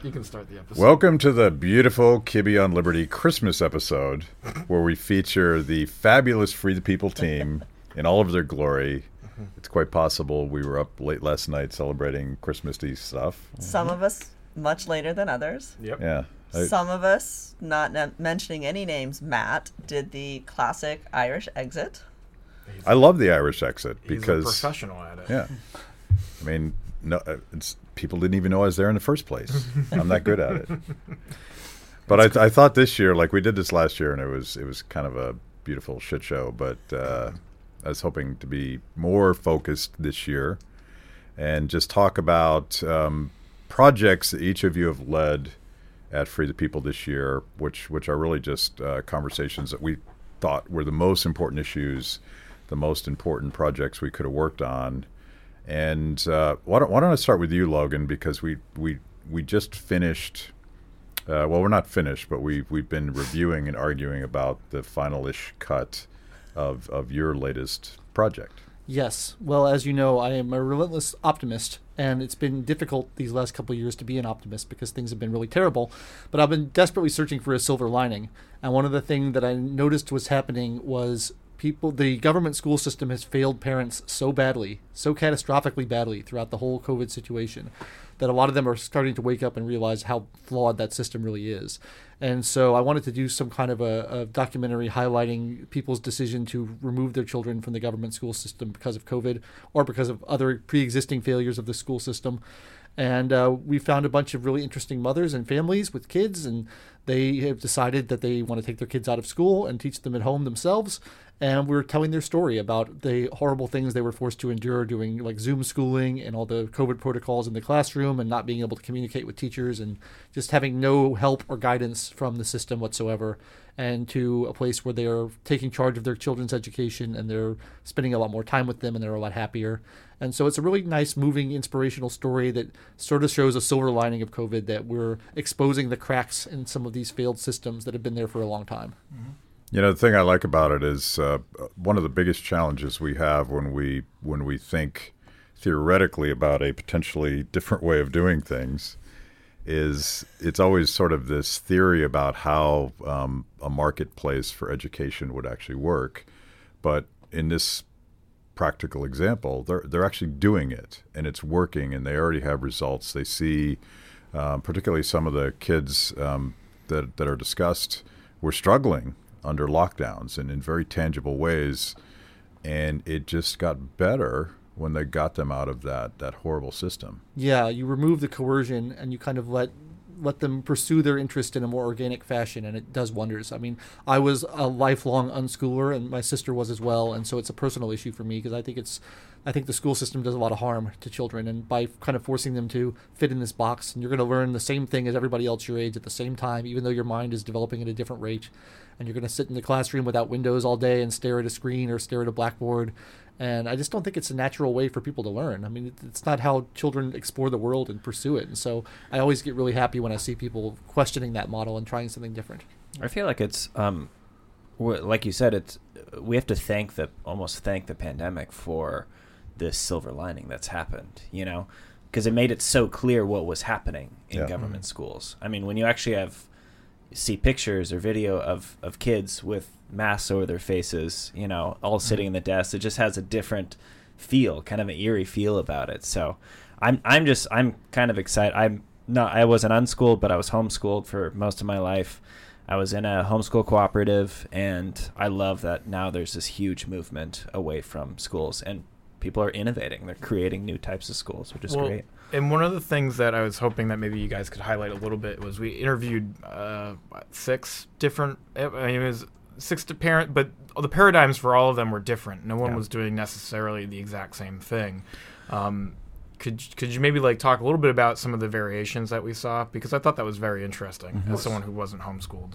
Just you can start the episode. Welcome to the beautiful Kibbe on Liberty Christmas episode, where we feature the fabulous Free the People team in all of their glory. It's quite possible we were up late last night celebrating Christmasy stuff. Some of us much later than others. Yep. Yeah. I- Some of us, not ne- mentioning any names, Matt did the classic Irish exit. I love the Irish exit He's a because professional at it. yeah, I mean, no, uh, it's people didn't even know I was there in the first place. I'm that good at it. But I, th- I thought this year, like we did this last year, and it was it was kind of a beautiful shit show. But uh, I was hoping to be more focused this year, and just talk about um, projects that each of you have led at Free the People this year, which which are really just uh, conversations that we thought were the most important issues, the most important projects we could have worked on. And uh, why don't why don't I start with you, Logan? Because we we we just finished. Uh, well, we're not finished, but we we've been reviewing and arguing about the final-ish cut of of your latest project. Yes. Well, as you know, I am a relentless optimist, and it's been difficult these last couple years to be an optimist because things have been really terrible. But I've been desperately searching for a silver lining, and one of the things that I noticed was happening was people the government school system has failed parents so badly, so catastrophically badly throughout the whole COVID situation that a lot of them are starting to wake up and realize how flawed that system really is. And so I wanted to do some kind of a, a documentary highlighting people's decision to remove their children from the government school system because of COVID or because of other pre existing failures of the school system. And uh, we found a bunch of really interesting mothers and families with kids, and they have decided that they want to take their kids out of school and teach them at home themselves. And we're telling their story about the horrible things they were forced to endure doing like Zoom schooling and all the COVID protocols in the classroom and not being able to communicate with teachers and just having no help or guidance from the system whatsoever. And to a place where they are taking charge of their children's education and they're spending a lot more time with them and they're a lot happier. And so it's a really nice, moving, inspirational story that sort of shows a silver lining of COVID that we're exposing the cracks in some of these failed systems that have been there for a long time. Mm-hmm. You know, the thing I like about it is uh, one of the biggest challenges we have when we when we think theoretically about a potentially different way of doing things is it's always sort of this theory about how um, a marketplace for education would actually work, but in this practical example, they're they're actually doing it and it's working, and they already have results. They see, um, particularly some of the kids um, that that are discussed, were struggling under lockdowns and in very tangible ways, and it just got better when they got them out of that that horrible system. Yeah, you remove the coercion and you kind of let let them pursue their interest in a more organic fashion and it does wonders. I mean, I was a lifelong unschooler and my sister was as well, and so it's a personal issue for me because I think it's I think the school system does a lot of harm to children and by kind of forcing them to fit in this box and you're going to learn the same thing as everybody else your age at the same time even though your mind is developing at a different rate and you're going to sit in the classroom without windows all day and stare at a screen or stare at a blackboard and I just don't think it's a natural way for people to learn. I mean, it's not how children explore the world and pursue it. And so I always get really happy when I see people questioning that model and trying something different. I feel like it's um, like you said, it's we have to thank the almost thank the pandemic for this silver lining that's happened. You know, because it made it so clear what was happening in Yeah. government schools. I mean, when you actually have see pictures or video of of kids with masks over their faces, you know, all mm-hmm. sitting in the desk, it just has a different feel, kind of an eerie feel about it. So, I'm I'm just I'm kind of excited. I'm not I wasn't unschooled, but I was homeschooled for most of my life. I was in a homeschool cooperative, and I love that now there's this huge movement away from schools, and people are innovating. They're creating new types of schools, which is Well, great. And one of the things that I was hoping that maybe you guys could highlight a little bit was we interviewed uh, six different. I mean, it was six to parent, but the paradigms for all of them were different. No one Yeah. was doing necessarily the exact same thing. Um, could could you maybe like talk a little bit about some of the variations that we saw because I thought that was very interesting as someone who wasn't homeschooled.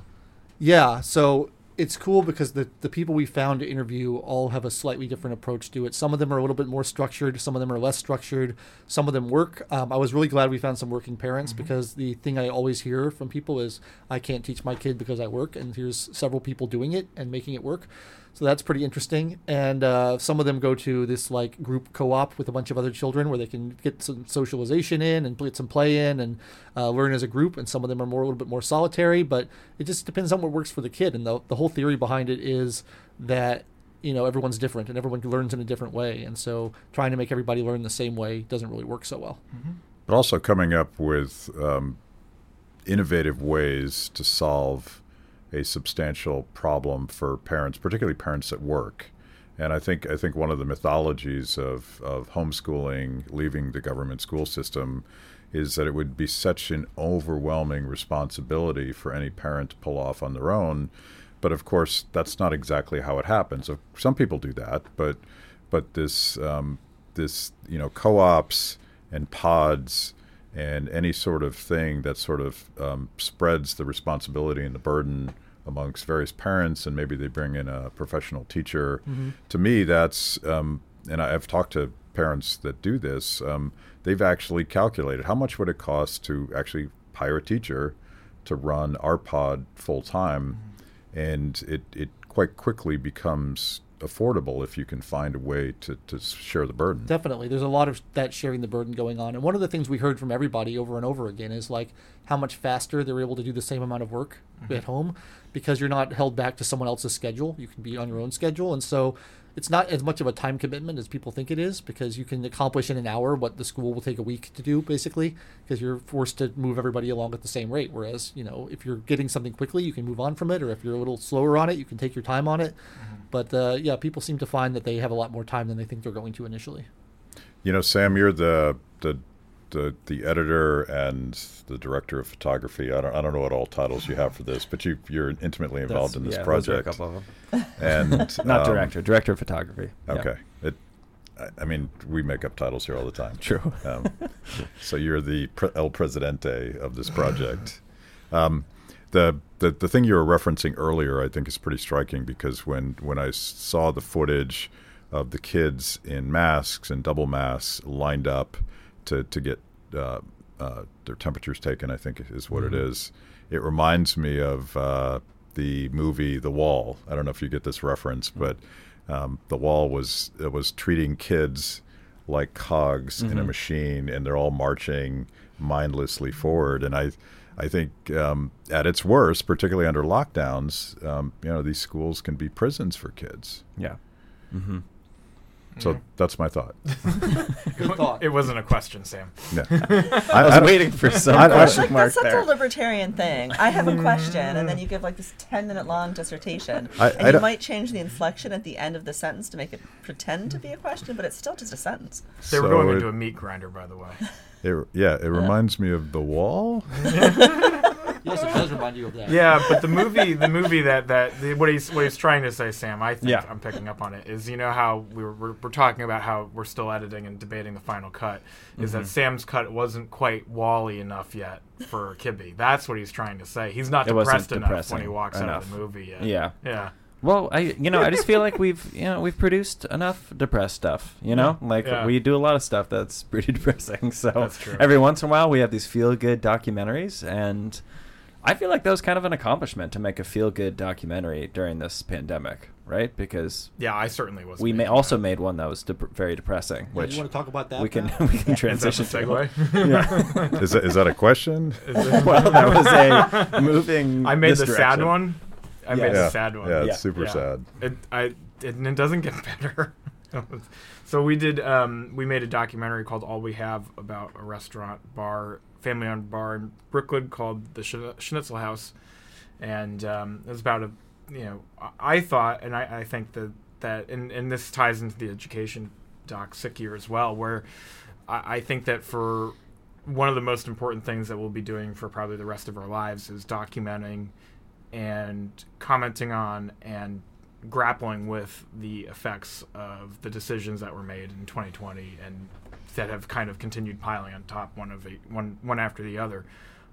Yeah, so it's cool because the, the people we found to interview all have a slightly different approach to it. Some of them are a little bit more structured, some of them are less structured, some of them work. Um, I was really glad we found some working parents because the thing I always hear from people is, I can't teach my kid because I work, and here's several people doing it and making it work. So that's pretty interesting. And uh, some of them go to this like group co-op with a bunch of other children where they can get some socialization in and get some play in and uh, learn as a group. And some of them are more a little bit more solitary. But it just depends on what works for the kid. And the the whole theory behind it is that you know everyone's different and everyone learns in a different way. And so trying to make everybody learn the same way doesn't really work so well. But also coming up with um, innovative ways to solve a substantial problem for parents, particularly parents at work. And I think I think one of the mythologies of, of homeschooling, leaving the government school system, is that it would be such an overwhelming responsibility for any parent to pull off on their own. But of course, that's not exactly how it happens. Some people do that, but but this um, this you know co-ops and pods and any sort of thing that sort of um, spreads the responsibility and the burden amongst various parents, and maybe they bring in a professional teacher. To me, that's um, and I- I've talked to parents that do this. Um, they've actually calculated how much would it cost to actually hire a teacher to run our pod full time, and it it quite quickly becomes affordable if you can find a way to, to share the burden. Definitely. There's a lot of that sharing the burden going on. And one of the things we heard from everybody over and over again is like how much faster they're able to do the same amount of work at home because you're not held back to someone else's schedule. You can be on your own schedule. And so it's not as much of a time commitment as people think it is because you can accomplish in an hour what the school will take a week to do basically because you're forced to move everybody along at the same rate whereas you know if you're getting something quickly you can move on from it or if you're a little slower on it you can take your time on it but uh, yeah people seem to find that they have a lot more time than they think they're going to initially You know, Sam, you're the the the, the editor and the director of photography. I don't, I don't know what all titles you have for this, but you you're intimately involved That's- in this yeah, those are a project. couple of them. And Not um, director, director of photography. Yeah. Okay. It, I, I mean, we make up titles here all the time. True. Um, so you're the pre- El Presidente of this project. Um, the, the the thing you were referencing earlier, I think, is pretty striking because when when I saw the footage of the kids in masks and double masks lined up to to get uh, uh, their temperatures taken, I think is what it is. It reminds me of uh, the movie The Wall. I don't know if you get this reference, but um, The Wall was it was treating kids like cogs in a machine, and they're all marching mindlessly forward. And I, I think um, at its worst, particularly under lockdowns, um, you know, these schools can be prisons for kids. Yeah. Mm-hmm. So that's my thought. good thought It wasn't a question, Sam. Yeah. I was don't- waiting for some I- I- question Like, mark that's such there. a libertarian thing. I have a question, and then you give like this ten-minute long dissertation, I- and I you might change the inflection at the end of the sentence to make it pretend to be a question, but it's still just a sentence. They were So going it- into a meat grinder, by the way. It, yeah, it reminds me of The Wall. Yes it does remind you of that Yeah, but the movie, the movie that that the, what he's what he's trying to say, Sam, I think Yeah. I'm picking up on it. Is you know how we were, we're, we're talking about how we're still editing and debating the final cut. Is Mm-hmm. that Sam's cut wasn't quite Wally enough yet for Kibbe? That's what he's trying to say. He's not It depressed enough when he depressing walks out of the movie yet. Yeah. yeah. Well, I you know I just feel like we've you know we've produced enough depressed stuff. You know, like Yeah. we do a lot of stuff that's pretty depressing. So That's true. every once in a while we have these feel good documentaries, and I feel like that was kind of an accomplishment to make a feel good documentary during this pandemic, right? Because Yeah, I certainly was. we may also that. made one that was dep- very depressing, Yeah, which you want to talk about that we can Matt? we can Is that the transition to. segue? Yeah. Is that, is that a question? Is well, that was a moving. I made the sad one. I Yeah. made yeah, the sad one. yeah, it's Yeah. super Yeah. sad. It I it, it doesn't get better. so we did um, we made a documentary called All We Have about a restaurant bar family owned bar in Brooklyn called the Schnitzel House, and um, it was about a you know I- thought and I, I think that that and, and this ties into the education doc sick year as well where I, I think that for one of the most important things that we'll be doing for probably the rest of our lives is documenting and commenting on and grappling with the effects of the decisions that were made in 2020 and that have kind of continued piling on top one of a, one one after the other.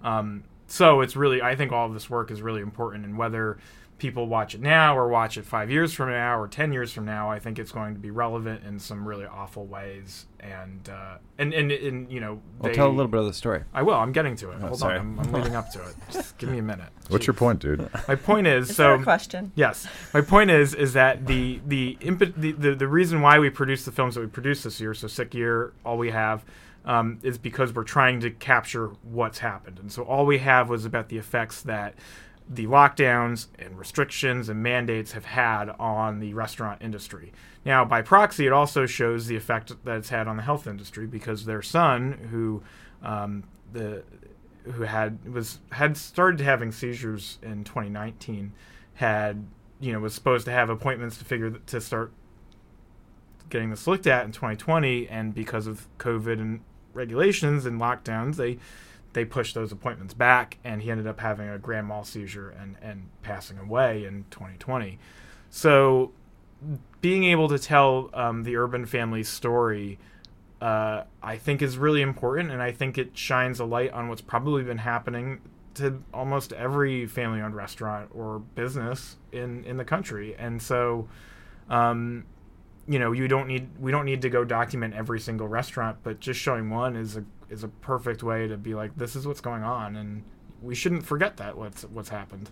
Um, so it's really I think all of this work is really important and whether people watch it now or watch it five years from now or ten years from now, I think it's going to be relevant in some really awful ways. And uh, and, and and you know, Well, they- tell a little bit of the story. I will. I'm getting to it. Hold sorry. on. I'm, I'm leading up to it. Just give me a minute. What's your point, dude? My point is, Is so there a question? Yes, my point is is that the the, imp- the the the reason why we produce the films that we produce this year, so sick year, all we have, um, is because we're trying to capture what's happened, and so all we have was about the effects that the lockdowns and restrictions and mandates have had on the restaurant industry. Now, by proxy, it also shows the effect that it's had on the health industry because their son, who um, the who had was had started having seizures in 2019 had you know was supposed to have appointments to figure to start getting this looked at in 2020 and because of covid and regulations and lockdowns they they pushed those appointments back and he ended up having a grand mal seizure and and passing away in 2020 so being able to tell um, the urban family's story uh, I think is really important, and I think it shines a light on what's probably been happening to almost every family-owned restaurant or business in in the country. And so, um, you know, you don't need we don't need to go document every single restaurant, but just showing one is a is a perfect way to be like, this is what's going on, and we shouldn't forget that what's what's happened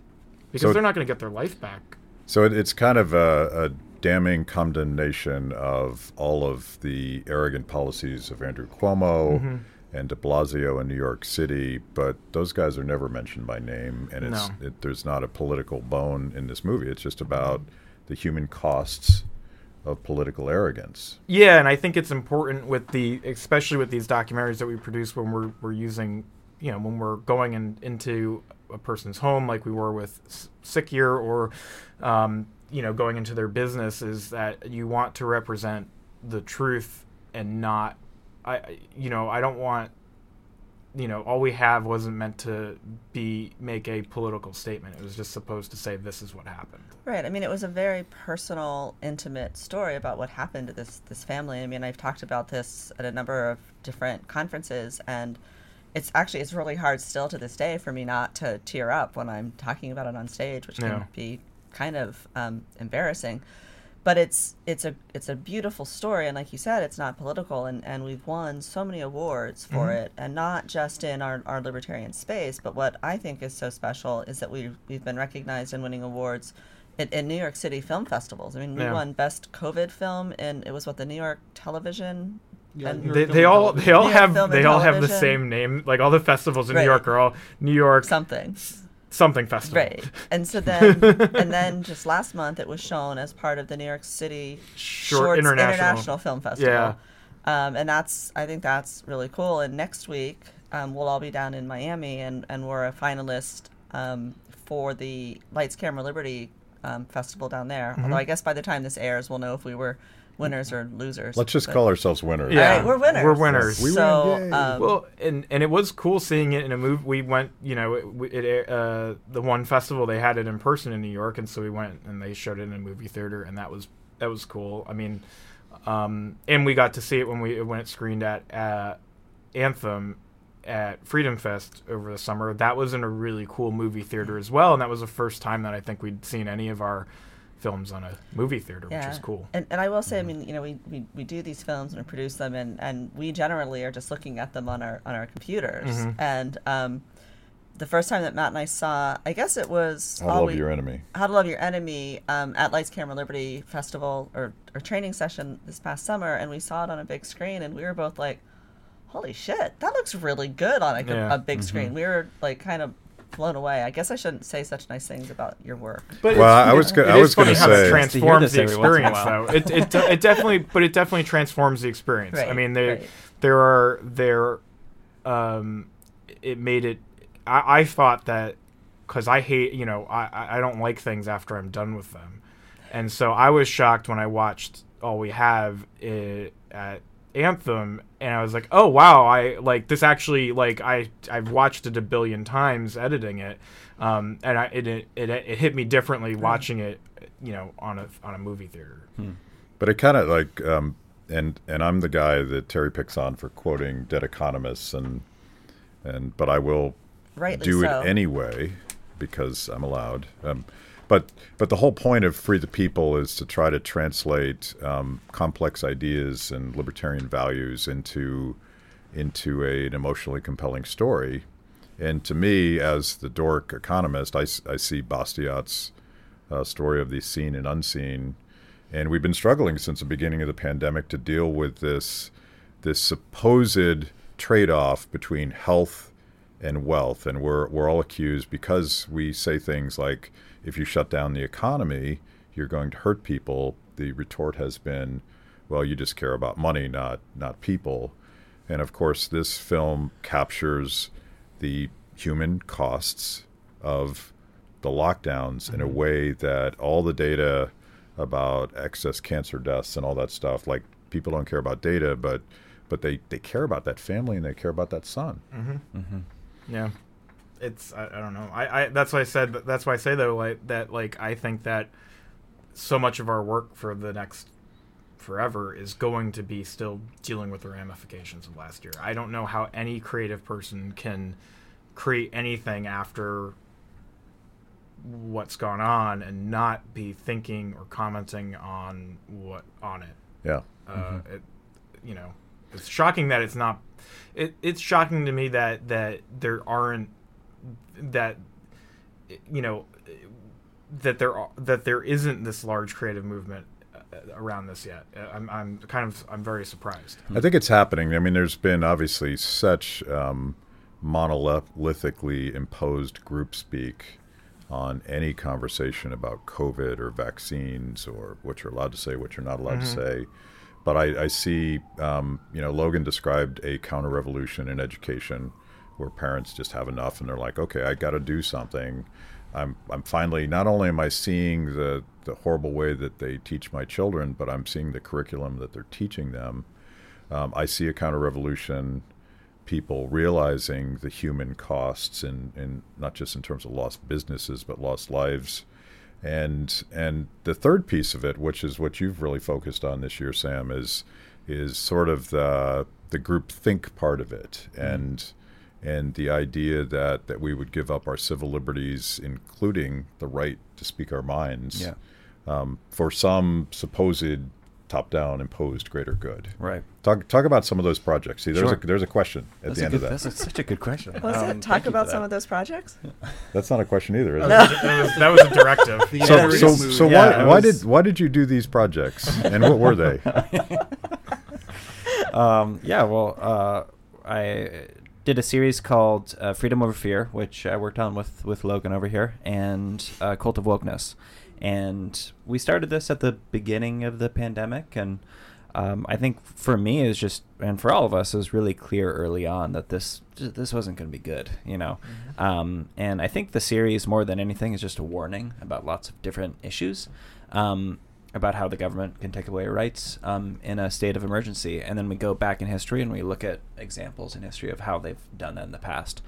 because So- they're not going to get their life back. So it, it's kind of a, a damning condemnation of all of the arrogant policies of Andrew Cuomo Mm-hmm. and De Blasio in New York City, but those guys are never mentioned by name, and it's No. it, there's not a political bone in this movie. It's just about the human costs of political arrogance. Yeah, and I think it's important with the, especially with these documentaries that we produce when we're we're using, you know, when we're going in, into a person's home, like we were with Sick Year, or, um, you know, going into their business, is that you want to represent the truth and not, I- you know, I don't want. You know, all we have wasn't meant to be make a political statement. It was just supposed to say this is what happened. Right. I mean, it was a very personal, intimate story about what happened to this this family. I mean, I've talked about this at a number of different conferences, and it's actually it's really hard still to this day for me not to tear up when I'm talking about it on stage, which Yeah. can be kind of um, embarrassing. But it's it's a it's a beautiful story, and like you said, it's not political, and, and we've won so many awards for mm-hmm. it, and not just in our, our libertarian space. But what I think is so special is that we we've been recognized in winning awards in, in New York City film festivals. I mean, we Yeah. won best COVID film, and it was what the New York Television. Yeah, and- They, they all Television. they all have Film and they all have the same name. Like all the festivals in Right. New York are all New York something. Something festival. Right. And so then and then just last month it was shown as part of the New York City Short Shorts International. Film Festival. Yeah. Um, and that's I think that's really cool. And next week um, we'll all be down in Miami and, and we're a finalist um, for the Lights Camera Liberty um, festival down there. Mm-hmm. Although I guess by the time this airs we'll know if we were winners or losers. Let's just But- call ourselves winners. Yeah, All right, we're winners. We're winners. We so win, um, Well, and and it was cool seeing it in a movie. We went, you know, it, it uh, the one festival they had it in person in New York, and so we went and they showed it in a movie theater, and that was that was cool. I mean, um, and we got to see it when we when it screened at uh, Anthem at Freedom Fest over the summer. That was in a really cool movie theater as well, and that was the first time that I think we'd seen any of our films on a movie theater, which is cool. And, and I will say, I mean, you know, we, we, we do these films and we produce them, and, and we generally are just looking at them on our on our computers. Mhm. And um, the first time that Matt and I saw, I guess it was I All love We- your enemy. How to Love Your Enemy um, at Lights Camera Liberty Festival or, or training session this past summer, and we saw it on a big screen, and we were both like, "Holy shit, that looks really good on a, Yeah. a big screen." We were like kind of blown away. I guess I shouldn't say such nice things about your work. But Well, I was go- it I was gonna funny how say- it Nice transforms the every once in a experience, though. It, it, it definitely, but it definitely transforms the experience. I mean, there right. there are there, um, it made it. I, I thought that because I hate, you know, I I- I don't like things after I'm done with them, and so I was shocked when I watched All We Have it, at Anthem, and I was like, oh wow, I like this actually like I I've watched it a billion times editing it, um, and I it, it it it hit me differently watching it, you know, on a on a movie theater. But it kind of like, um, and and I'm the guy that Terry picks on for quoting dead economists, and and but I will Rightly do so. it anyway because I'm allowed. Um, but but the whole point of Free the People is to try to translate um, complex ideas and libertarian values into into a, an emotionally compelling story. And to me, as the dork economist, I see Bastiat's uh, story of the seen and unseen. And we've been struggling since the beginning of the pandemic to deal with this this supposed trade-off between health and wealth, and we're we're all accused because we say things like, "If you shut down the economy, you're going to hurt people." The retort has been, "Well, you just care about money, not not people." And of course, this film captures the human costs of the lockdowns in a mm-hmm. way that all the data about excess cancer deaths and all that stuff, like people don't care about data, but but they, they care about that family and they care about that son. Mm-hmm. Mm-hmm. Yeah, it's I, I don't know. I, I that's why I said that's why I say though like that like I think that so much of our work for the next forever is going to be still dealing with the ramifications of last year. I don't know how any creative person can create anything after what's gone on and not be thinking or commenting on what on it. Yeah. Uh, it, you know, it's shocking that it's not. It, it's shocking to me that that there aren't that you know that there are, that there isn't this large creative movement uh, around this yet. Uh, I'm I'm kind of I'm very surprised. I think it's happening. I mean, there's been obviously such um, monolithically imposed group speak on any conversation about COVID or vaccines or what you're allowed to say, what you're not allowed to say. But I, I see, um, you know, Logan described a counter revolution in education where parents just have enough and they're like, okay, I got to do something. I'm, I'm finally, not only am I seeing the, the horrible way that they teach my children, but I'm seeing the curriculum that they're teaching them. Um, I see a counter revolution, people realizing the human costs, and in, not just in terms of lost businesses, but lost lives. And and the third piece of it, which is what you've really focused on this year, Sam, is is sort of the the group think part of it, and and the idea that that we would give up our civil liberties, including the right to speak our minds, Yeah. um, for some supposed top-down imposed greater good. Right. Talk talk about some of those projects. See, there's Sure. a there's a question at That's the end good, of that. That's a, such a good question. Was Um, it talk about some of those projects? That's not a question either, is That it? was, that was, that was a directive. The So, so, so Yeah, why it why did why did you do these projects and what were they? um, yeah, well, uh, I did a series called uh, Freedom Over Fear, which I worked on with, with Logan over here, and uh, Cult of Wokeness. And we started this at the beginning of the pandemic, and um, I think for me is just, and for all of us, it was really clear early on that this this wasn't going to be good, you know. Um, and I think the series, more than anything, is just a warning about lots of different issues. Um, about how the government can take away rights um, in a state of emergency. And then we go back in history and we look at examples in history of how they've done that in the past.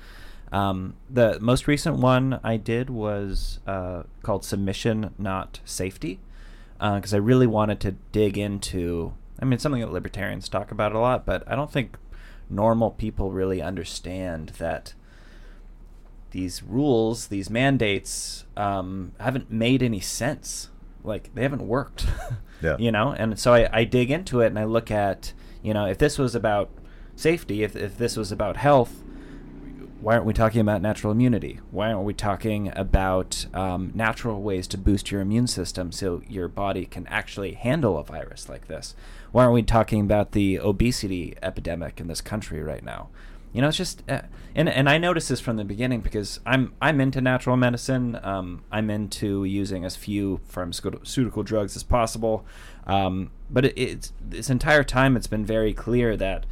Um, the most recent one I did was uh, called Submission, Not Safety, because I really wanted to dig into. I mean, something that libertarians talk about a lot, but I don't think normal people really understand that these rules, these mandates, um, haven't made any sense. Like they haven't worked. Yeah. you know, and so I, I dig into it and I look at, you know, if this was about safety, if if this was about health, why aren't we talking about natural immunity? Why aren't we talking about um, natural ways to boost your immune system so your body can actually handle a virus like this? Why aren't we talking about the obesity epidemic in this country right now? You know, it's just, uh, and and I noticed this from the beginning because I'm I'm into natural medicine. Um, I'm into using as few pharmaceutical drugs as possible. Um, but it, it's this entire time, it's been very clear that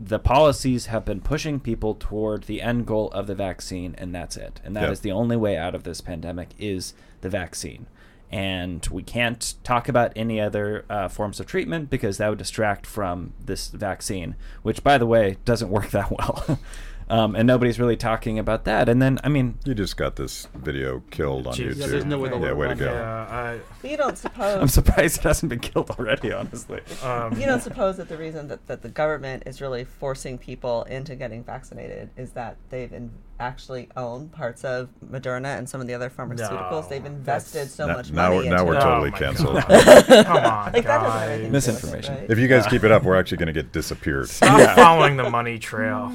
the policies have been pushing people toward the end goal of the vaccine, and that's it. And that is Yeah. the only way out of this pandemic is the vaccine. And we can't talk about any other uh, forms of treatment because that would distract from this vaccine, which, by the way, doesn't work that well. um, and nobody's really talking about that. And then, I mean, You just got this video killed on Jeez. YouTube. Yeah, there's no way to yeah, way to go. Yeah, you don't suppose. I'm surprised it hasn't been killed already, honestly. Um, You don't suppose that the reason that, that the government is really forcing people into getting vaccinated is that they've in, actually own parts of Moderna and some of the other pharmaceuticals. No, They've invested so Now- much now money we're- now into we're it. totally my canceled. Come on, Like that doesn't have anything guys. to it, Misinformation. right? If you guys keep it up, we're actually going to get disappeared. Stop following the money trail.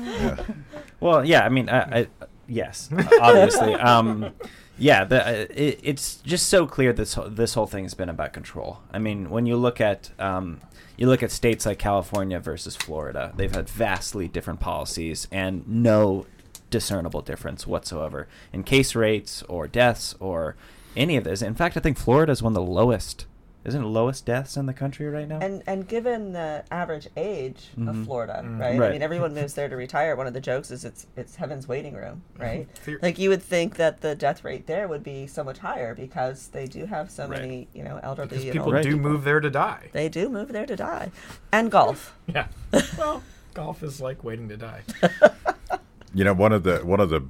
Well, yeah, I mean, I, I, yes, obviously. Um, yeah, the, uh, it, it's just so clear this whole- this whole thing has been about control. I mean, when you look at um, you look at states like California versus Florida, they've had vastly different policies and no discernible difference whatsoever in case rates or deaths or any of this. In fact, I think Florida is one of the lowest, isn't it lowest deaths in the country right now? And and given the average age of Mhm. Florida, Mhm. right? I mean, everyone moves there to retire. One of the jokes is it's it's heaven's waiting room, right? Theor- like you would think that the death rate there would be so much higher because they do have so Right. many, you know, elderly Because and people older Right. do move there to die. They do move there to die, and golf. Yeah. Well, golf is like waiting to die. You know, one of the one of the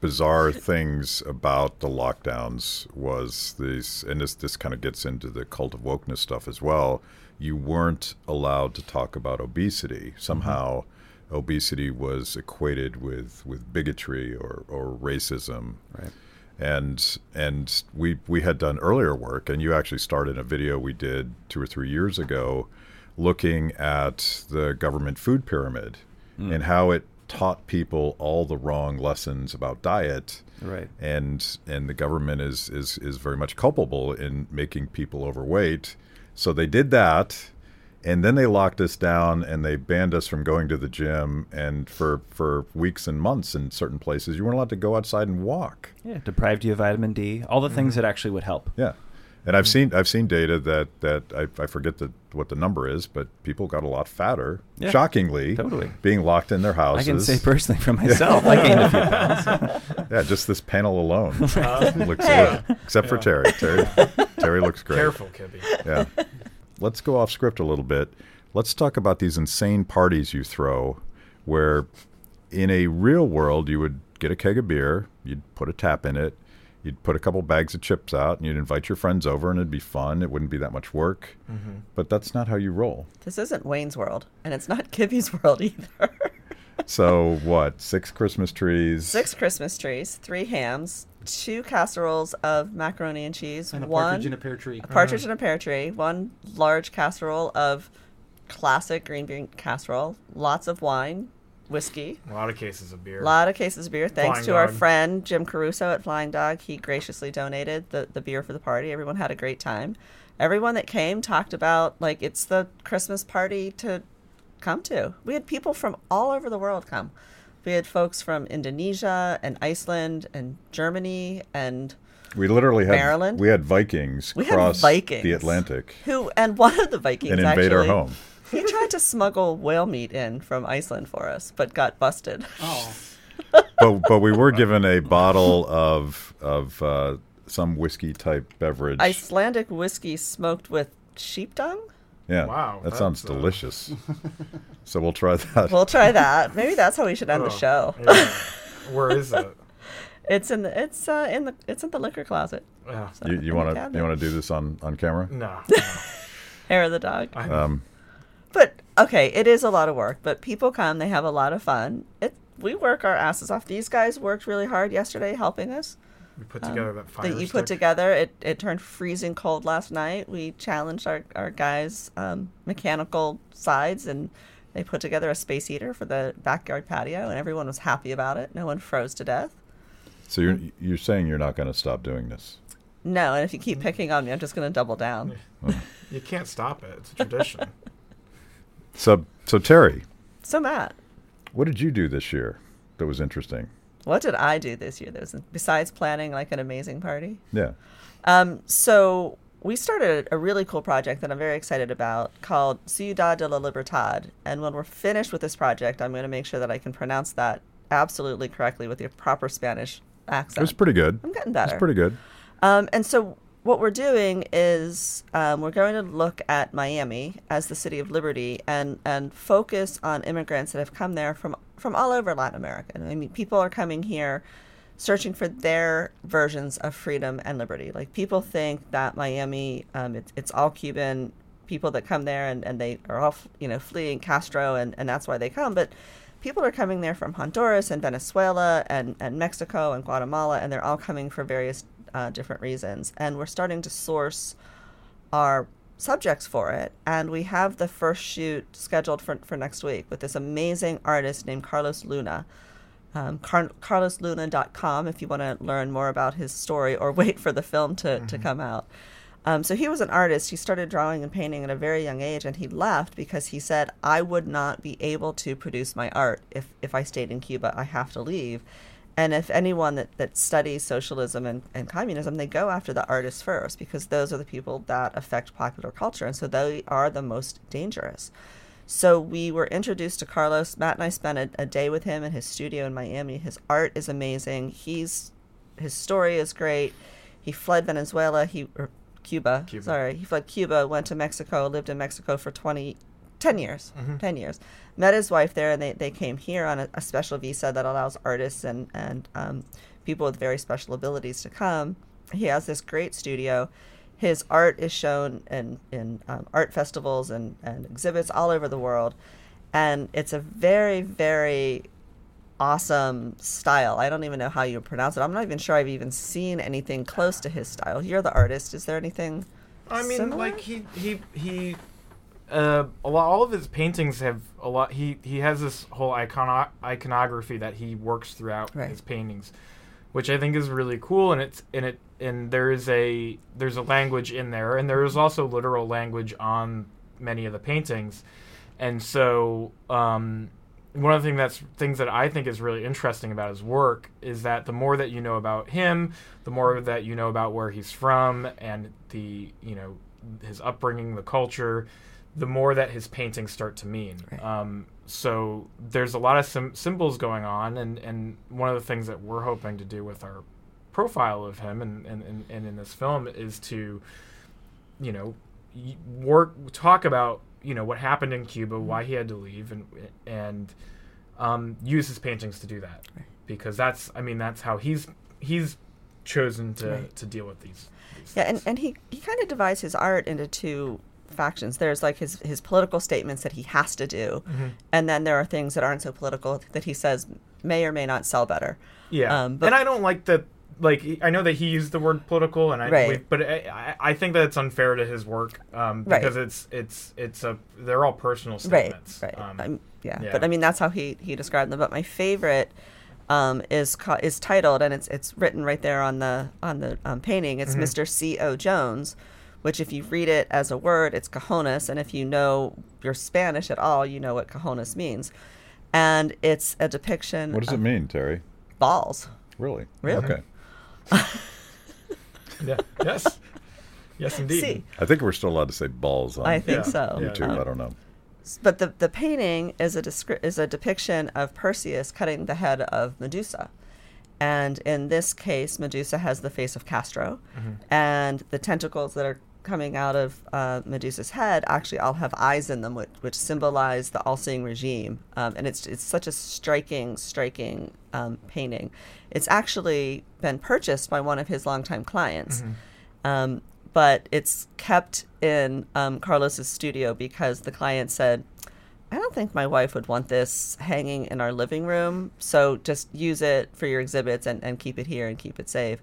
bizarre things about the lockdowns was these, and this this kind of gets into the cult of wokeness stuff as well. You weren't allowed to talk about obesity. Somehow, obesity was equated with with bigotry or or racism. Right. and and we we had done earlier work and you actually started a video we did two or three years ago looking at the government food pyramid Mm. and how it taught people all the wrong lessons about diet. Right. and and the government is is is very much culpable in making people overweight. So they did that and then they locked us down and they banned us from going to the gym and for for weeks and months in certain places you weren't allowed to go outside and walk. Yeah, deprived you of vitamin D, all the things mm-hmm. that actually would help. yeah, and I've seen I've seen data that that I, I forget the, what the number is, but people got a lot fatter. Yeah, shockingly, totally. being locked in their houses. I can say personally for myself, I gained a few pounds. yeah, just this panel alone Uh, looks Hey. good, except for Yeah. Terry. Terry Terry looks great. Careful, Kibbe. Yeah. Let's go off script a little bit. Let's talk about these insane parties you throw where in a real world you would get a keg of beer, you'd put a tap in it, you'd put a couple bags of chips out, and you'd invite your friends over and it'd be fun. It wouldn't be that much work. Mm-hmm. But that's not how you roll. This isn't Wayne's World, and it's not Kibbe's World either. So what? Six Christmas trees. Six Christmas trees, three hams, two casseroles of macaroni and cheese, And a one partridge in a pear tree. a partridge in a pear tree, one large casserole of classic green bean casserole, lots of wine, whiskey, A lot of cases of beer. a lot of cases of beer. Thanks Flying to our friend Jim Caruso at Flying Dog, he graciously donated the, the beer for the party. Everyone had a great time. Everyone that came talked about like it's the Christmas party to come to. We had people from all over the world come. We had folks from Indonesia and Iceland and Germany and We literally had Maryland? we had Vikings We had Vikings. the Atlantic who and one of the Vikings and invade actually our home. He tried to smuggle whale meat in from Iceland for us, but got busted. Oh, but but we were given a bottle of of uh, some whiskey type beverage. Icelandic whiskey smoked with sheep dung. Yeah. Wow, That sounds uh, delicious. so we'll try that. We'll try that. Maybe that's how we should end the Oh, show. yeah. Where is it? It's in the it's uh, in the it's in the liquor closet. Yeah. So, you you want to you want to do this on on camera? No. no. hair of the dog. I, Um, But okay, it is a lot of work. But people come, they have a lot of fun. It we work our asses off. These guys worked really hard yesterday helping us. we put together that fire that you put together. It, it turned freezing cold last night. We challenged our, our guys' um, mechanical sides and they put together a space heater for the backyard patio and everyone was happy about it. No one froze to death. so you're you're saying you're not going to stop doing this? No, and if you keep picking on me, I'm just going to double down. You can't stop it. It's a tradition. So so Terry, So, Matt, what did you do this year that was interesting? what did I do this year that was besides planning like an amazing party? Yeah. Um, so we started a really cool project that I'm very excited about called Ciudad de la Libertad. And when we're finished with this project, I'm going to make sure that I can pronounce that absolutely correctly with the proper Spanish accent. It was pretty good. I'm getting It better. was pretty good. Um, and so what we're doing is um, we're going to look at Miami as the city of liberty and, and focus on immigrants that have come there from, from all over Latin America. I mean, people are coming here searching for their versions of freedom and liberty. Like people think that Miami, um, it's, it's all Cuban people that come there and, and they are all, you know, fleeing Castro and, and that's why they come. But people are coming there from Honduras and Venezuela and, and Mexico and Guatemala, and they're all coming for various uh, different reasons. And we're starting to source our subjects for it. And we have the first shoot scheduled for, for next week with this amazing artist named Carlos Luna. Um, Car- carlosluna.com if you want to learn more about his story or wait for the film to, to come out. Um, so he was an artist. He started drawing and painting at a very young age, and he left because he said, "I would not be able to produce my art if if I stayed in Cuba. I have to leave." And if anyone that, that studies socialism and, and communism, they go after the artists first because those are the people that affect popular culture, and so they are the most dangerous. So we were introduced to Carlos. Matt and I spent a, a day with him in his studio in Miami. His art is amazing. He's his story is great. He fled Venezuela. He or Cuba, Cuba. Sorry, he fled Cuba, went to Mexico, lived in Mexico for 20, 10 years. Mhm. 10 years. Met his wife there, and they, they came here on a, a special visa that allows artists and, and um, people with very special abilities to come. He has this great studio. His art is shown in, in um, art festivals and, and exhibits all over the world. And it's a very, very awesome style. I don't even know how you pronounce it. I'm not even sure I've even seen anything close to his style. You're the artist. Is there anything? I mean, Similar? like he he he. Uh, a lot. All of his paintings have a lot. He he has this whole icono- iconography that he works throughout Right. his paintings, which I think is really cool. And it's and it and there is a there's a language in there, and there is also literal language on many of the paintings, and so um, one of the thing that's things that I think is really interesting about his work is that the more that you know about him, the more that you know about where he's from and the you know his upbringing, the culture, the more that his paintings start to mean. Right. Um, so there's a lot of sim- symbols going on, and and one of the things that we're hoping to do with our profile of him and and, and, and in this film is to you know work talk about you know what happened in Cuba, why he had to leave, and and um, use his paintings to do that Right. because that's I mean that's how he's he's chosen to Right. to deal with these. these Yeah, and, and he, he kind of divides his art into two factions. There's like his, his political statements that he has to do, Mhm. and then there are things that aren't so political that he says may or may not sell better. yeah, um, but- and I don't like that. Like I know that he used the word political, and I Right. but I, I think that it's unfair to his work um, Right. because it's it's it's a they're all personal Right, statements. right. Um, yeah. yeah. but I mean that's how he, he described them. But my favorite um, is ca- is titled, and it's it's written right there on the on the um, painting. It's Mhm. Mr. C. O. Jones, which if you read it as a word, it's cojones, and if you know your Spanish at all, you know what cojones means. And it's a depiction. What does it mean, Terry? Balls. Really? Really? Okay. yeah. Yes. Yes, indeed. See, I think we're still allowed to say balls on I think Yeah. so. Yeah. YouTube. Um, I don't know. But the the painting is a descri- is a depiction of Perseus cutting the head of Medusa, and in this case, Medusa has the face of Castro, and the tentacles that are coming out of uh, Medusa's head actually all have eyes in them, which, which symbolize the all-seeing regime. Um, and it's it's such a striking, striking um, painting. It's actually been purchased by one of his longtime clients. Um, but it's kept in um, Carlos's studio because the client said, I don't think my wife would want this hanging in our living room. So just use it for your exhibits and, and keep it here and keep it safe.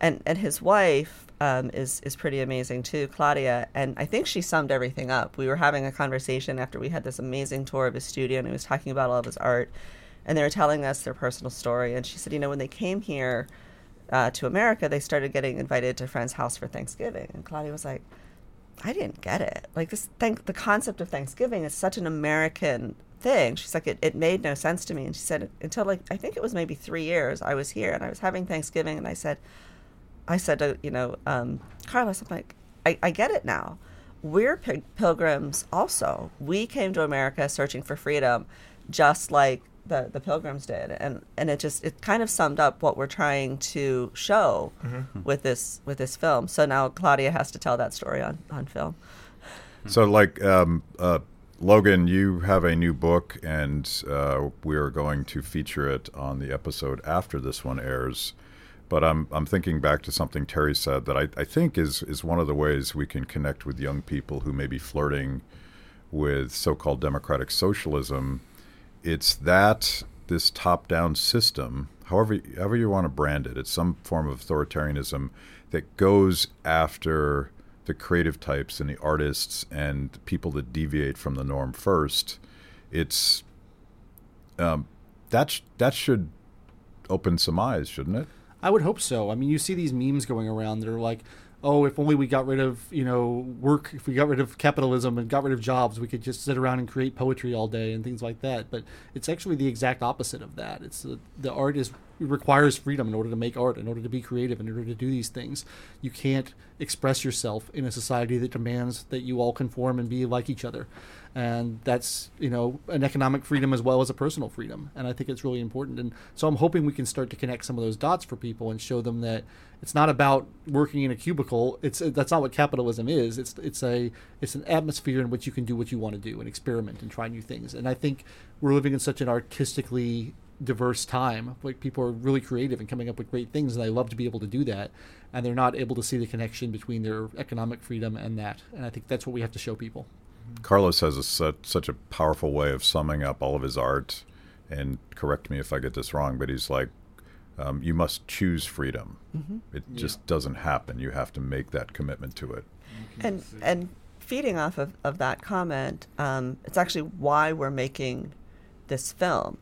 And and his wife um, is is pretty amazing too, Claudia. And I think she summed everything up. We were having a conversation after we had this amazing tour of his studio, and he was talking about all of his art, and they were telling us their personal story. And she said, you know, when they came here uh, to America, they started getting invited to friend's house for Thanksgiving. And Claudia was like, I didn't get it. Like this, thank the concept of Thanksgiving is such an American thing. She's like, it, it made no sense to me. And she said, until like, I think it was maybe three years I was here and I was having Thanksgiving and I said, I said to, you know, um, Carlos, I'm like, I, I get it now. We're pil- pilgrims also. We came to America searching for freedom just like the, the pilgrims did. And, and it just, it kind of summed up what we're trying to show with this, with this film. So now Claudia has to tell that story on, on film. So, like, um, uh, Logan, you have a new book, and uh, we are going to feature it on the episode after this one airs. But I'm I'm thinking back to something Terry said that I, I think is is one of the ways we can connect with young people who may be flirting with so-called democratic socialism it's that this top-down system, however however you want to brand it, it's some form of authoritarianism that goes after the creative types and the artists and people that deviate from the norm first. It's um, that that should open some eyes, shouldn't it? I would hope so. I mean, you see these memes going around that are like, "Oh, if only we got rid of you know work, if we got rid of capitalism and got rid of jobs, we could just sit around and create poetry all day and things like that." But it's actually the exact opposite of that. It's the, the art is requires freedom in order to make art, in order to be creative, in order to do these things. You can't express yourself in a society that demands that you all conform and be like each other. And that's you know an economic freedom as well as a personal freedom. And i think it's really important. And so i'm hoping we can start to connect some of those dots for people and show them that it's not about working in a cubicle. It's that's not what capitalism is. It's it's a it's an atmosphere in which you can do what you want to do and experiment and try new things. And i think we're living in such an artistically diverse time like people are really creative and coming up with great things and i love to be able to do that and they're not able to see the connection between their economic freedom and that and i think that's what we have to show people Carlos has a, such, such a powerful way of summing up all of his art, and correct me if I get this wrong, but he's like, um, you must choose freedom. Mm-hmm. It just doesn't happen. You have to make that commitment to it. and and feeding off of, of that comment, um, it's actually why we're making this film.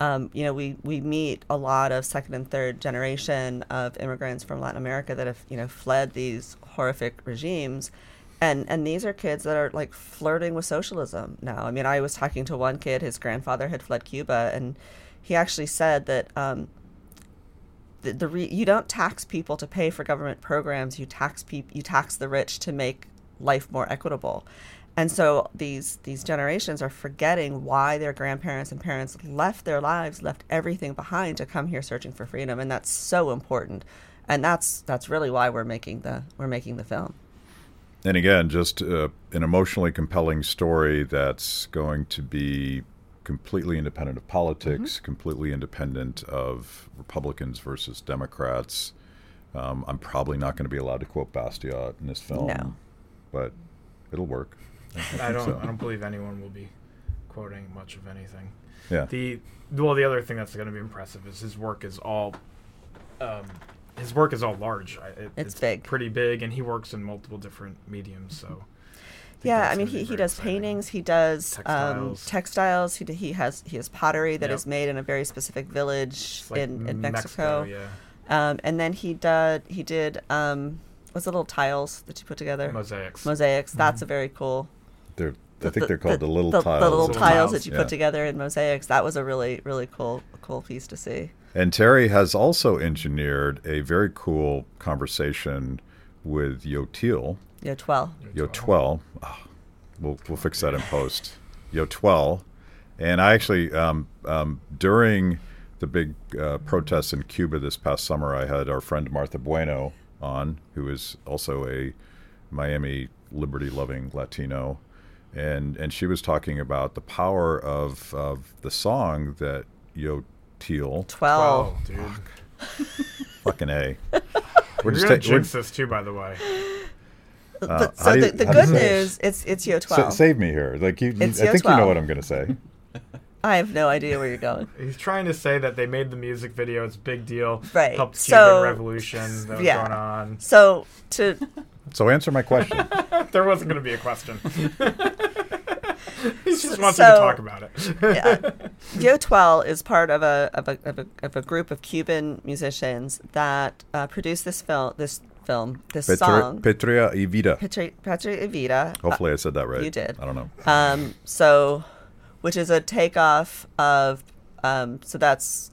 Um, you know, we, we meet a lot of second and third generation of immigrants from Latin America that have, you know, fled these horrific regimes. And, and these are kids that are like flirting with socialism now. I mean, I was talking to one kid, his grandfather had fled Cuba, and he actually said that um, the, the re- you don't tax people to pay for government programs. You tax peop- you tax the rich to make life more equitable. And so these these generations are forgetting why their grandparents and parents left their lives, left everything behind to come here searching for freedom, and that's so important. And that's that's really why we're making the we're making the film. And again, just uh, an emotionally compelling story that's going to be completely independent of politics, Mm-hmm. completely independent of Republicans versus Democrats. Um, I'm probably not going to be allowed to quote Bastiat in this film, No. but it'll work. I think don't. so. I don't believe anyone will be quoting much of anything. Yeah. The well, the other thing that's going to be impressive is his work is all. Um, his work is all large. It, It's big. pretty big, and he works in multiple different mediums. So. I Yeah, I mean, he, he does exciting. paintings. He does um, Textiles. textiles. He, he has he has pottery that is Yep. made in a very specific village like in, in Mexico. Mexico yeah. Um, and then he did he did um, what's the little tiles that you put together? Mosaics. Mosaics. That's a very cool. They're, I think they're called the, little the, tiles. The little Little tiles tiles, that you yeah. put together in mosaics. That was a really really cool cool piece to see. And Terry has also engineered a very cool conversation with Yotil, Yeah, twelve. Yotuel. Ah, we'll we'll fix that in post. Yotuel, and I actually um, um, during the big uh, protests in Cuba this past summer, I had our friend Martha Bueno on, who is also a Miami liberty-loving Latino, and and she was talking about the power of of the song that Yotil, Twelve. Twelve, dude. fucking a. We're just gonna ta- jinx this too, by the way. but uh, so do the, the how do you good news, it's it's Yo Sa- twelve. save me here. Like you, you It's I Yo think you know what I'm going to say. I have no idea where you're going. He's trying to say that they made the music video. It's a big deal. Right, Helped so- Cuban Revolution that was yeah. going on. So to So answer my question. There wasn't going to be a question. he just wants So- you to talk about it. yeah. Yo Twelve is part of a of a, of a of a group of Cuban musicians that uh, produced this film this film this Petri- song Petria y Vida. Patri Patria y Vida. Hopefully I said that right. you did. I don't know. Um, so, which is a takeoff of, um, so that's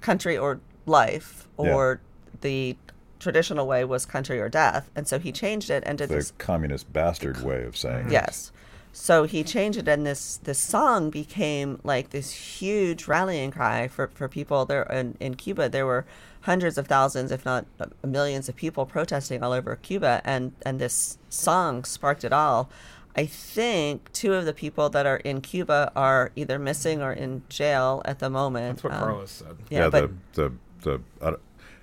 country or life, Yeah. or the traditional way was country or death, and so he changed it and did The this. communist bastard way of saying it. Yes. So he changed it, and this this song became like this huge rallying cry for, for people there in, in Cuba. There were hundreds of thousands, if not uh, millions, of people protesting all over Cuba, and and this song sparked it all. I think two of the people that are in Cuba are either missing or in jail at the moment. That's what Um, Carlos said. Yeah, but the the the.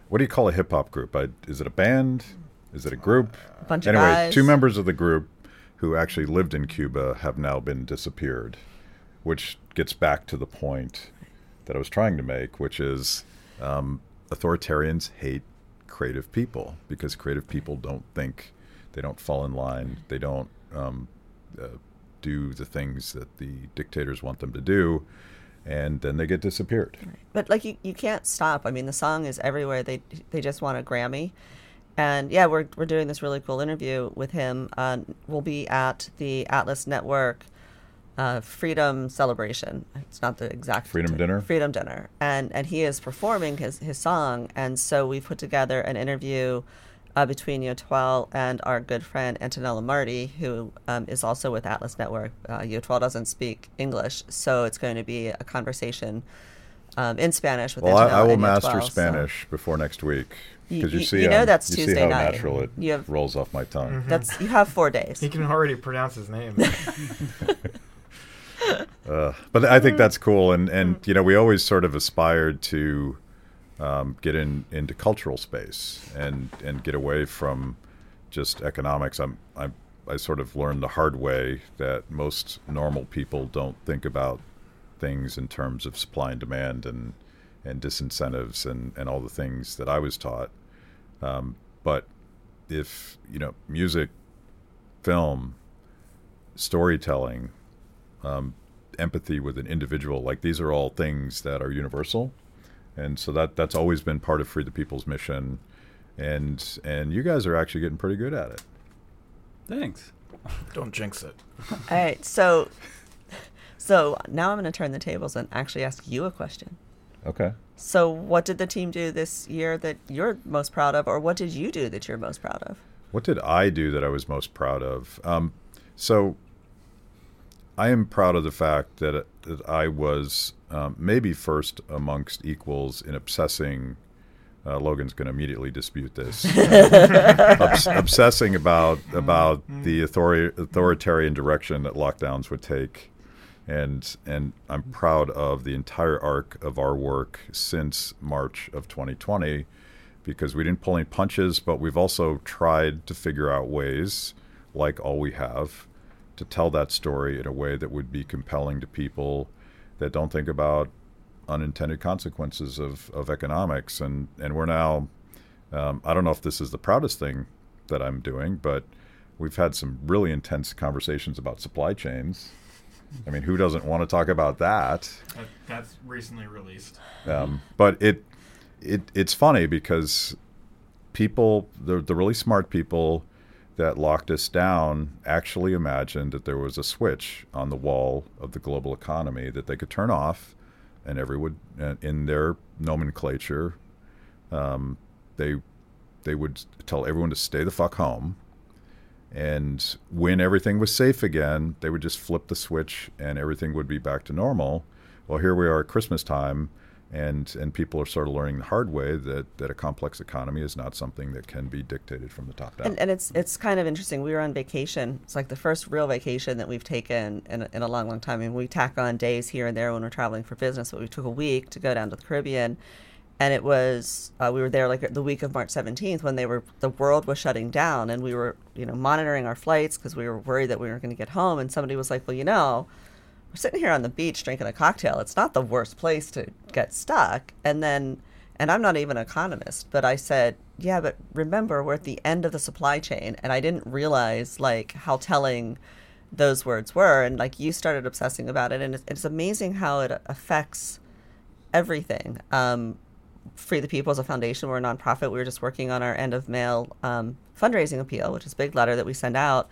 What do you call a hip hop group? I, is it a band? Is it a group? a bunch of anyway, guys. two members of the group who actually lived in Cuba have now been disappeared. which gets back to the point that I was trying to make, which is um, authoritarians hate creative people because creative people don't think, they don't fall in line, they don't um, uh, do the things that the dictators want them to do, and then they get disappeared. But like you, you can't stop. I mean, the song is everywhere. They they just want a Grammy, and yeah, we're we're doing this really cool interview with him. Uh, we'll be at the Atlas Network uh, Freedom Celebration. It's not the exact Freedom Dinner? Freedom Dinner, and and he is performing his his song, and so we put together an interview. Uh, between Yotuel and our good friend Antonella Marty, who um, is also with Atlas Network. Uh, Yotuel doesn't speak English, so it's going to be a conversation um, in Spanish with Well, I, Antonella I will and master Yotuel, so- Spanish before next week You- because you, you- see, you know um, that's you see Tuesday how night. natural it You have- rolls off my tongue. That's you have four days. He can already pronounce his name. Uh, but I think that's cool, and and you know we always sort of aspired to um, get in into cultural space and and get away from just economics. I'm I I sort of learned the hard way that most normal people don't think about things in terms of supply and demand and and disincentives and and all the things that I was taught. Um, but if you know music, film, storytelling, um, empathy with an individual. Like these are all things that are universal, and so that that's always been part of Free the People's mission, and and you guys are actually getting pretty good at it. Thanks. Don't jinx it. All right, so so now I'm going to turn the tables and actually ask you a question. Okay. So, what did the team do this year that you're most proud of, or what did you do that you're most proud of? What did I do that I was most proud of? Um, so I am proud of the fact that that I was um, maybe first amongst equals in obsessing. Uh, Logan's going to immediately dispute this. Uh, obs- obsessing about about the authori- authoritarian direction that lockdowns would take, and and I'm proud of the entire arc of our work since March of 2020 because we didn't pull any punches, but we've also tried to figure out ways, like all we have, to tell that story in a way that would be compelling to people that don't think about unintended consequences of, of economics. And, and we're now, um, I don't know if this is the proudest thing that I'm doing, but we've had some really intense conversations about supply chains. I mean, who doesn't want to talk about that? That, that's recently released. Um, but it, it it's funny because people, the the really smart people that locked us down, actually imagined that there was a switch on the wall of the global economy that they could turn off, and everyone in their nomenclature, um, they they would tell everyone to stay the fuck home. And when everything was safe again, they would just flip the switch and everything would be back to normal. Well, here we are at Christmas time, and and people are sort of learning the hard way that, that a complex economy is not something that can be dictated from the top down. And, and it's it's kind of interesting. We were on vacation. It's like the first real vacation that we've taken in in a long, long time. I mean, we tack on days here and there when we're traveling for business, but we took a week to go down to the Caribbean, and it was uh, we were there like the week of March 17th when they were the world was shutting down, and we were you know monitoring our flights because we were worried that we weren't going to get home. And somebody was like, "Well, you know." We're sitting here on the beach drinking a cocktail. It's not the worst place to get stuck. And then and I'm not even an economist, but I said, yeah, but remember, we're at the end of the supply chain. And I didn't realize like how telling those words were. And like you started obsessing about it. And it's, it's amazing how it affects everything. Um, Free the People is a foundation. We're a nonprofit. We were just working on our end of mail um, fundraising appeal, which is a big letter that we send out.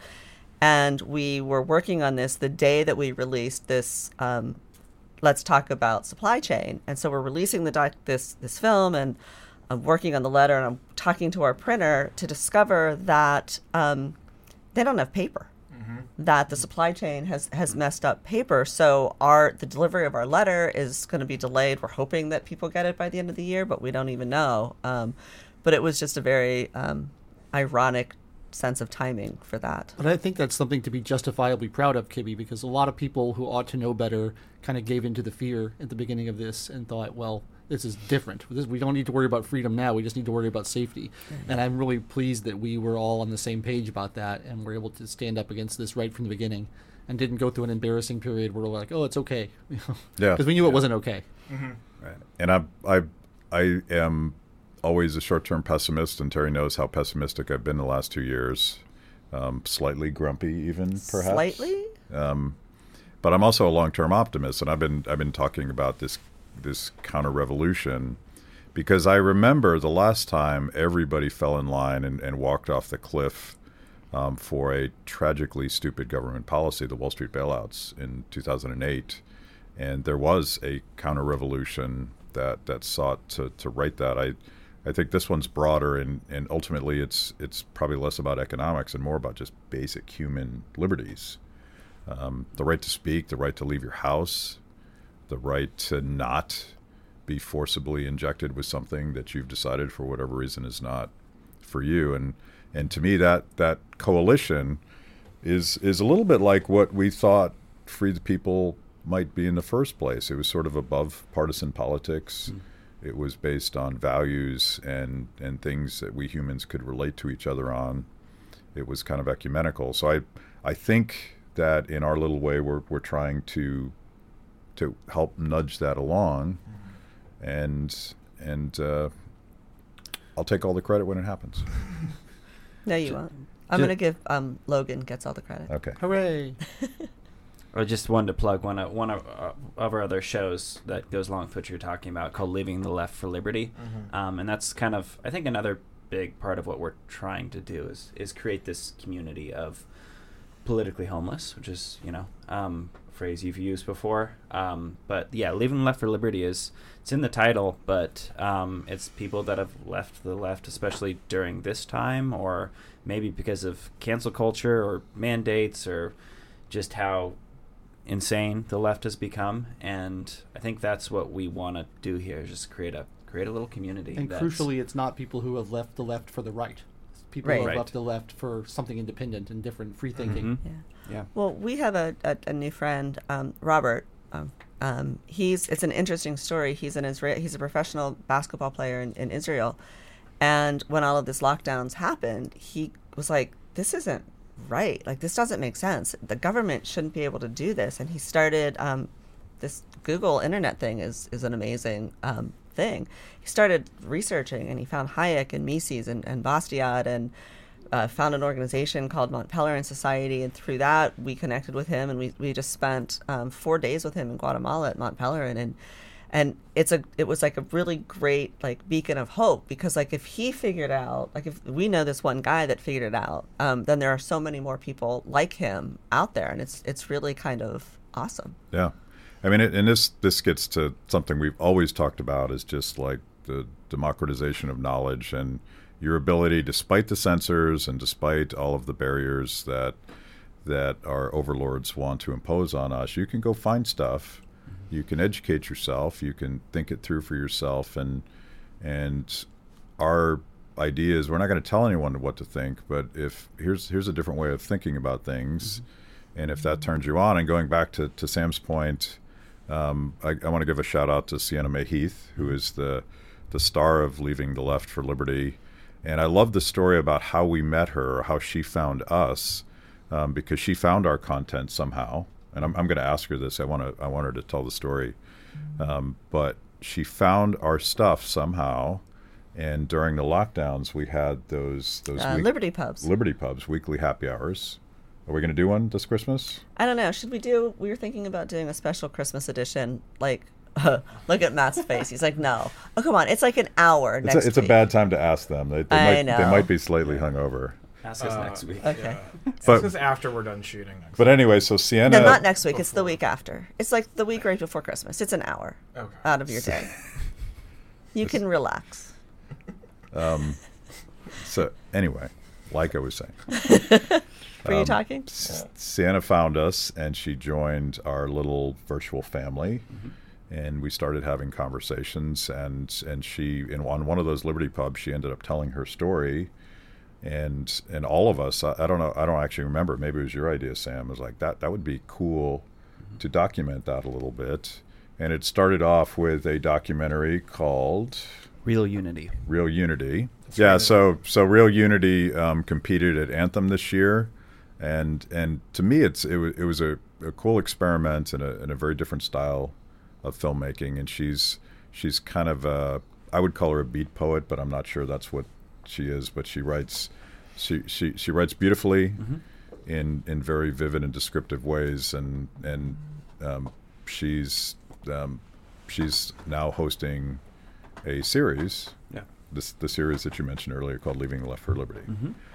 And we were working on this the day that we released this um, let's talk about supply chain. And so we're releasing the doc- this this film, and I'm working on the letter, and I'm talking to our printer to discover that um, they don't have paper. That the supply chain has has messed up paper. So our the delivery of our letter is going to be delayed. We're hoping that people get it by the end of the year, but we don't even know. Um, but it was just a very um, ironic sense of timing for that. But I think that's something to be justifiably proud of, Kibbe, because a lot of people who ought to know better kind of gave into the fear at the beginning of this and thought, well, this is different. This, we don't need to worry about freedom now. We just need to worry about safety. And I'm really pleased that we were all on the same page about that and were able to stand up against this right from the beginning and didn't go through an embarrassing period where we're like, oh, it's okay, Yeah. because we knew it wasn't okay. Mm-hmm. Right. And I, I, I am always a short-term pessimist, and Terry knows how pessimistic I've been the last two years. Um, slightly grumpy, even perhaps. Slightly. But I'm also a long-term optimist, and I've been I've been talking about this this counter-revolution because I remember the last time everybody fell in line and, and walked off the cliff um, for a tragically stupid government policy, the Wall Street bailouts in 2008, and there was a counter-revolution that that sought to, to right that. I I think this one's broader and, and ultimately it's it's probably less about economics and more about just basic human liberties. Um, the right to speak, the right to leave your house, the right to not be forcibly injected with something that you've decided for whatever reason is not for you. And and to me that that coalition is is a little bit like what we thought Free the People might be in the first place. It was sort of above partisan politics. It was based on values and and things that we humans could relate to each other on. It was kind of ecumenical. So I I think that in our little way we're we're trying to to help nudge that along, and and uh, I'll take all the credit when it happens. No, you won't. I'm gonna give um, Logan gets all the credit. Okay. Hooray! I just wanted to plug one of one of, uh, of our other shows that goes along with what you're talking about, called "Leaving the Left for Liberty," um, and that's kind of I think another big part of what we're trying to do is is create this community of politically homeless, which is you know um, a phrase you've used before. Um, but yeah, "Leaving the Left for Liberty" is it's in the title, but um, it's people that have left the left, especially during this time, or maybe because of cancel culture or mandates or just how insane the left has become and i think that's what we want to do here is just create a create a little community And crucially, it's not people who have left the left for the right. It's people Right. who have Right. left the left for something independent and different, free thinking. Mhm. Yeah. yeah Well, we have a, a, a new friend, um, Robert. Um, um, he's it's an interesting story. He's an Israel. He's a professional basketball player in, in Israel, and when all of this lockdowns happened, he was like, "This isn't right. Like this doesn't make sense. The government shouldn't be able to do this." And he started um, this Google Internet thing is is an amazing um, thing. He started researching, and he found Hayek and Mises and, and Bastiat and uh, found an organization called Mont Pelerin Society, and through that we connected with him, and we, we just spent um, four days with him in Guatemala at Mont Pelerin, and and it's a it was like a really great like beacon of hope because like if he figured out like if we know this one guy that figured it out, um, then there are so many more people like him out there, and it's it's really kind of awesome. Yeah, I mean, it, and this this gets to something we've always talked about is just like the democratization of knowledge and your ability, despite the censors and despite all of the barriers that that our overlords want to impose on us, you can go find stuff, you can educate yourself, you can think it through for yourself, and and our idea is we're not going to tell anyone what to think, but if here's here's a different way of thinking about things, and if that turns you on, and going back to, to Sam's point, um, I, I want to give a shout out to Sienna May Heath, who is the the star of Leaving the Left for Liberty, and I love the story about how we met her, or how she found us, um, because she found our content somehow, and I'm, I'm going to ask her this. I want to I want her to tell the story, um, but she found our stuff somehow. And during the lockdowns, we had those those Uh, week- Liberty pubs. Liberty pubs weekly happy hours. Are we going to do one this Christmas? I don't know. Should we do? We were thinking about doing a special Christmas edition. Like, look at Matt's face. He's like, no. Oh, come on. It's like an hour It's, a, it's a bad time to ask them. They, they I might they might be slightly hungover. Ask us Uh, next week Okay. But- this is after we're done shooting. Next But anyway, so Sienna. No, not next week. It's the week after. It's like the week right before Christmas. It's an hour Okay. out of your day. You can relax. Um. So anyway, like I was saying, Were Um, you talking? S- Sienna found us and she joined our little virtual family. And we started having conversations, and and she in on one of those Liberty pubs, she ended up telling her story, and and all of us, I, I don't know, I don't actually remember. Maybe it was your idea, Sam. Was like that that would be cool to document that a little bit. And it started off with a documentary called real unity Real Unity. yeah, so so Real Unity um, competed at Anthem this year, and and to me, it's it, wa- it was a, a cool experiment and a, and a very different style of filmmaking. And she's she's kind of a I would call her a beat poet, but I'm not sure that's what she is. But she writes she she, she writes beautifully in in very vivid and descriptive ways, and and um, she's um, she's now hosting a series Yeah. this the series that you mentioned earlier called Leaving the Left for Liberty.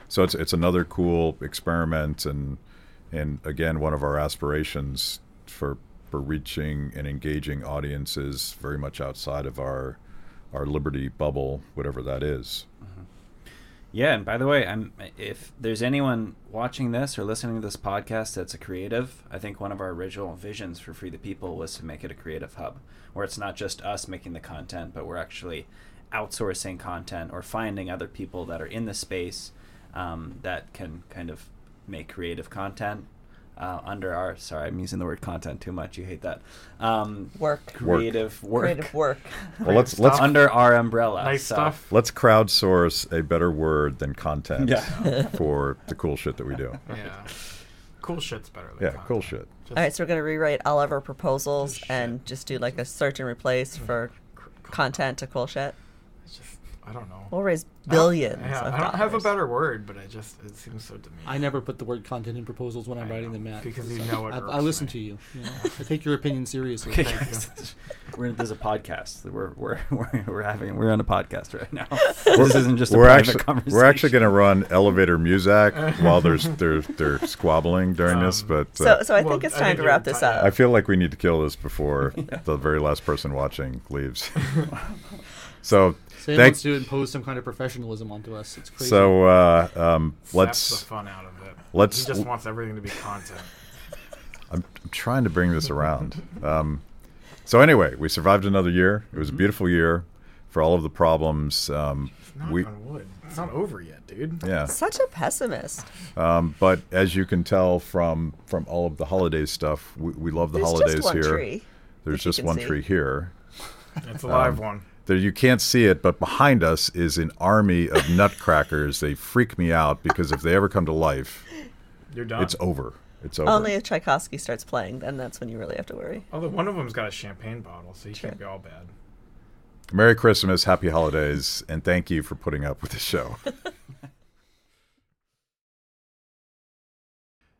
So it's it's another cool experiment and and again one of our aspirations for for reaching and engaging audiences very much outside of our our liberty bubble, whatever that is. Yeah, and by the way, I'm if there's anyone watching this or listening to this podcast that's a creative, I think one of our original visions for Free the People was to make it a creative hub where it's not just us making the content, but we're actually outsourcing content or finding other people that are in the space um, that can kind of make creative content uh, under our. Sorry, I'm using the word content too much. You hate that. Um, Work. creative work. Creative work. Well, let's let's under our umbrella. nice so- stuff. let's crowdsource a better word than content Yeah. for the cool shit that we do. Yeah. Cool shit's better than Yeah, content. cool shit. Just All right, so we're gonna rewrite all of our proposals Just and just do like a search and replace for cr- cr- content to cool shit. It's just I don't know. We'll raise I don't- billions. Yeah, of I don't have a better word, but it just it seems so demeaning. I never put the word content in proposals when I'm I writing know, them, Matt. because you know it I, I listen me. to you. you know. I take your opinion seriously. Okay, Thank guys. we're, there's a podcast. We're, we're, we're, we're having we're on a podcast right now. this isn't just a we're private actually conversation. we're actually going to run elevator music while there's they're they're squabbling during this, Um, but So, uh, so I Well, think it's time think to wrap this up. I feel like we need to kill this before the very last person watching leaves. so Sam thank wants to impose some kind of professionalism onto us. It's crazy. so uh, um, That's let's. the fun out of it. let's- He just wants everything to be content. I'm, I'm trying to bring this around. Um, so anyway, we survived another year. It was a beautiful year for all of the problems. Um, Knock we on wood. It's not over yet, dude. yeah. Such a pessimist. Um, but as you can tell from from all of the holiday stuff, we, we love the There's holidays just one here. tree. There's that you just can one see. tree here. It's a live Um, one. There you can't see it, but behind us is an army of nutcrackers. They freak me out because if they ever come to life, You're done. it's over. It's over. Only if Tchaikovsky starts playing, then that's when you really have to worry. Although one of them's got a champagne bottle, so you True. can't be all bad. Merry Christmas, Happy Holidays, and thank you for putting up with the show.